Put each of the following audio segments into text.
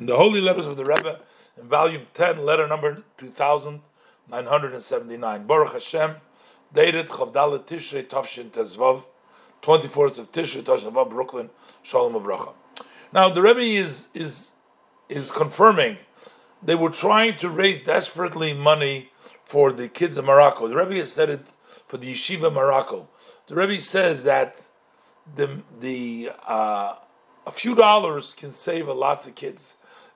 in the Holy Letters of the Rebbe, in volume 10, letter number 2979. Baruch Hashem, dated Chavdalet Tishrei Tavshin Tezvav, 24th of Tishrei Tavshin Brooklyn, Shalom Avracha. Now the Rebbe is is is confirming they were trying to raise desperately money for the kids of Morocco. The Rebbe has said it for the yeshiva Morocco. The Rebbe says that the the uh, a few dollars can save a lots of kids.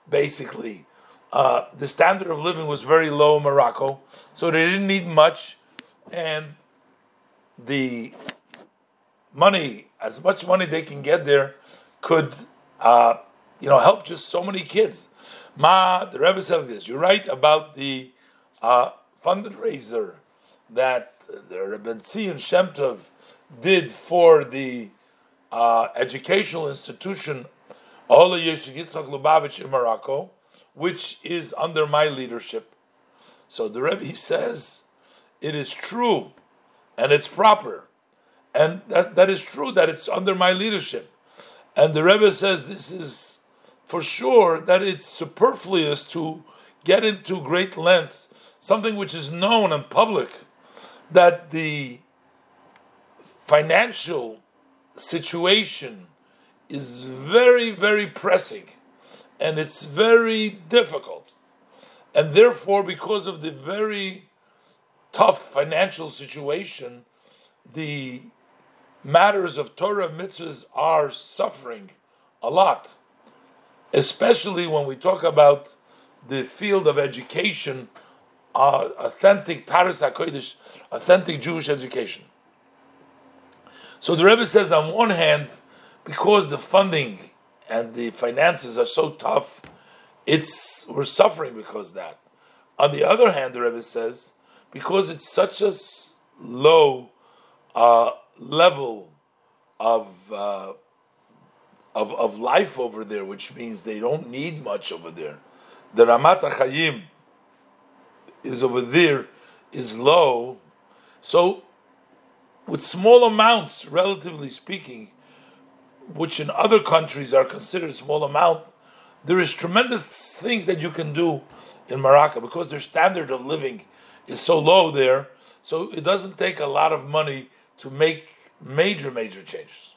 Basically, uh, the standard of living was very low in Morocco, so they didn't need much, and the money, as much money they can get there, could uh, you know help just so many kids. Ma, the Rebbe said this. You're right about the uh, fundraiser that the Rebbe Tzion Shemtov did for the uh, educational institution Oholei Yosef Yitzchak Lubavitch in Morocco, which is under my leadership. So the Rebbe says it is true and it's proper. And that, that is true that it's under my leadership. And the Rebbe says this is for sure that it's superfluous to get into great lengths, something which is known and public, that the financial situation is very, very pressing and it's very difficult. And therefore, because of the very tough financial situation, the matters of Torah mitzvahs are suffering a lot, especially when we talk about the field of education, uh, authentic Taharas HaKodesh, authentic Jewish education. So the Rebbe says, on one hand, because the funding and the finances are so tough, it's we're suffering because that. On the other hand, the Rebbe says, because it's such a low uh, level of, uh, of of life over there, which means they don't need much over there. The Ramat Chayim is over there is low, so with small amounts, relatively speaking, which in other countries are considered a small amount, there is tremendous things that you can do in Morocco because their standard of living is so low there. So it doesn't take a lot of money to make major, major changes.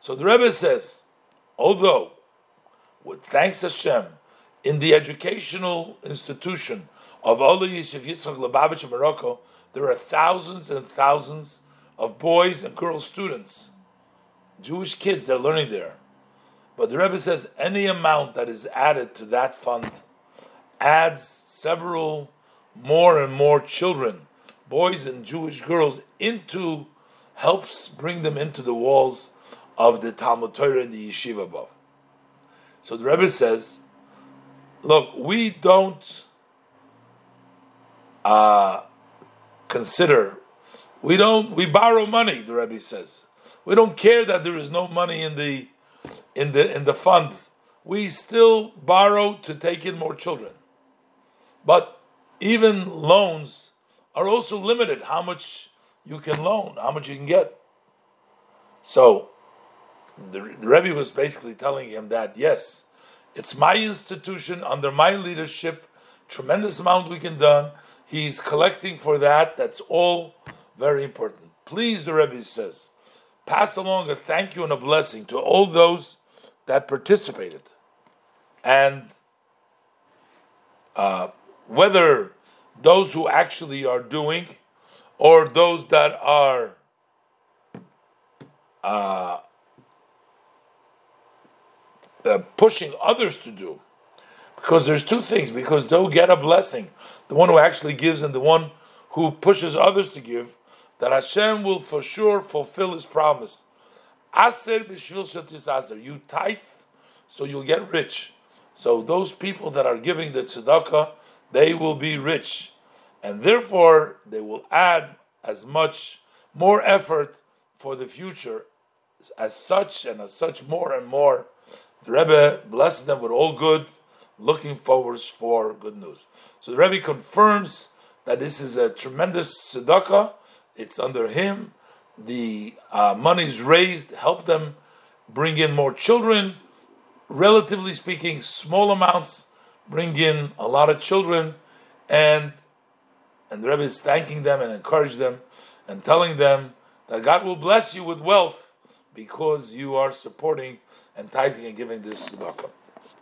So the Rebbe says, although, with thanks Hashem, in the educational institution of Oholei Yosef Yitzchak Lubavitch in Morocco, there are thousands and thousands of boys and girl students, Jewish kids that are learning there. But the Rebbe says any amount that is added to that fund adds several more and more children, boys and Jewish girls, into helps bring them into the walls of the Talmud Torah and the yeshiva above. So the Rebbe says, look, we don't uh, consider. We don't. We borrow money. The Rebbe says we don't care that there is no money in the in the in the fund. We still borrow to take in more children, but even loans are also limited. How much you can loan, how much you can get. So the, the Rebbe was basically telling him that yes, it's my institution under my leadership. Tremendous amount we can done He's collecting for that. That's all very important. Please, the Rebbe says, pass along a thank you and a blessing to all those that participated. And uh, whether those who actually are doing or those that are uh, uh, pushing others to do. Because there's two things, because they'll get a blessing the one who actually gives and the one who pushes others to give, that Hashem will for sure fulfill His promise. Aser b'shvil shatis You tithe, so you'll get rich. So those people that are giving the tzedakah, they will be rich, and therefore they will add as much more effort for the future, as such and as such more and more. The Rebbe blesses them with all good looking forwards for good news. So the Rebbe confirms that this is a tremendous tzedakah. It's under him. The uh, money is raised, help them bring in more children, relatively speaking, small amounts bring in a lot of children, and and the Rebbe is thanking them and encourage them and telling them that God will bless you with wealth because you are supporting and tithing and giving this tzedakah.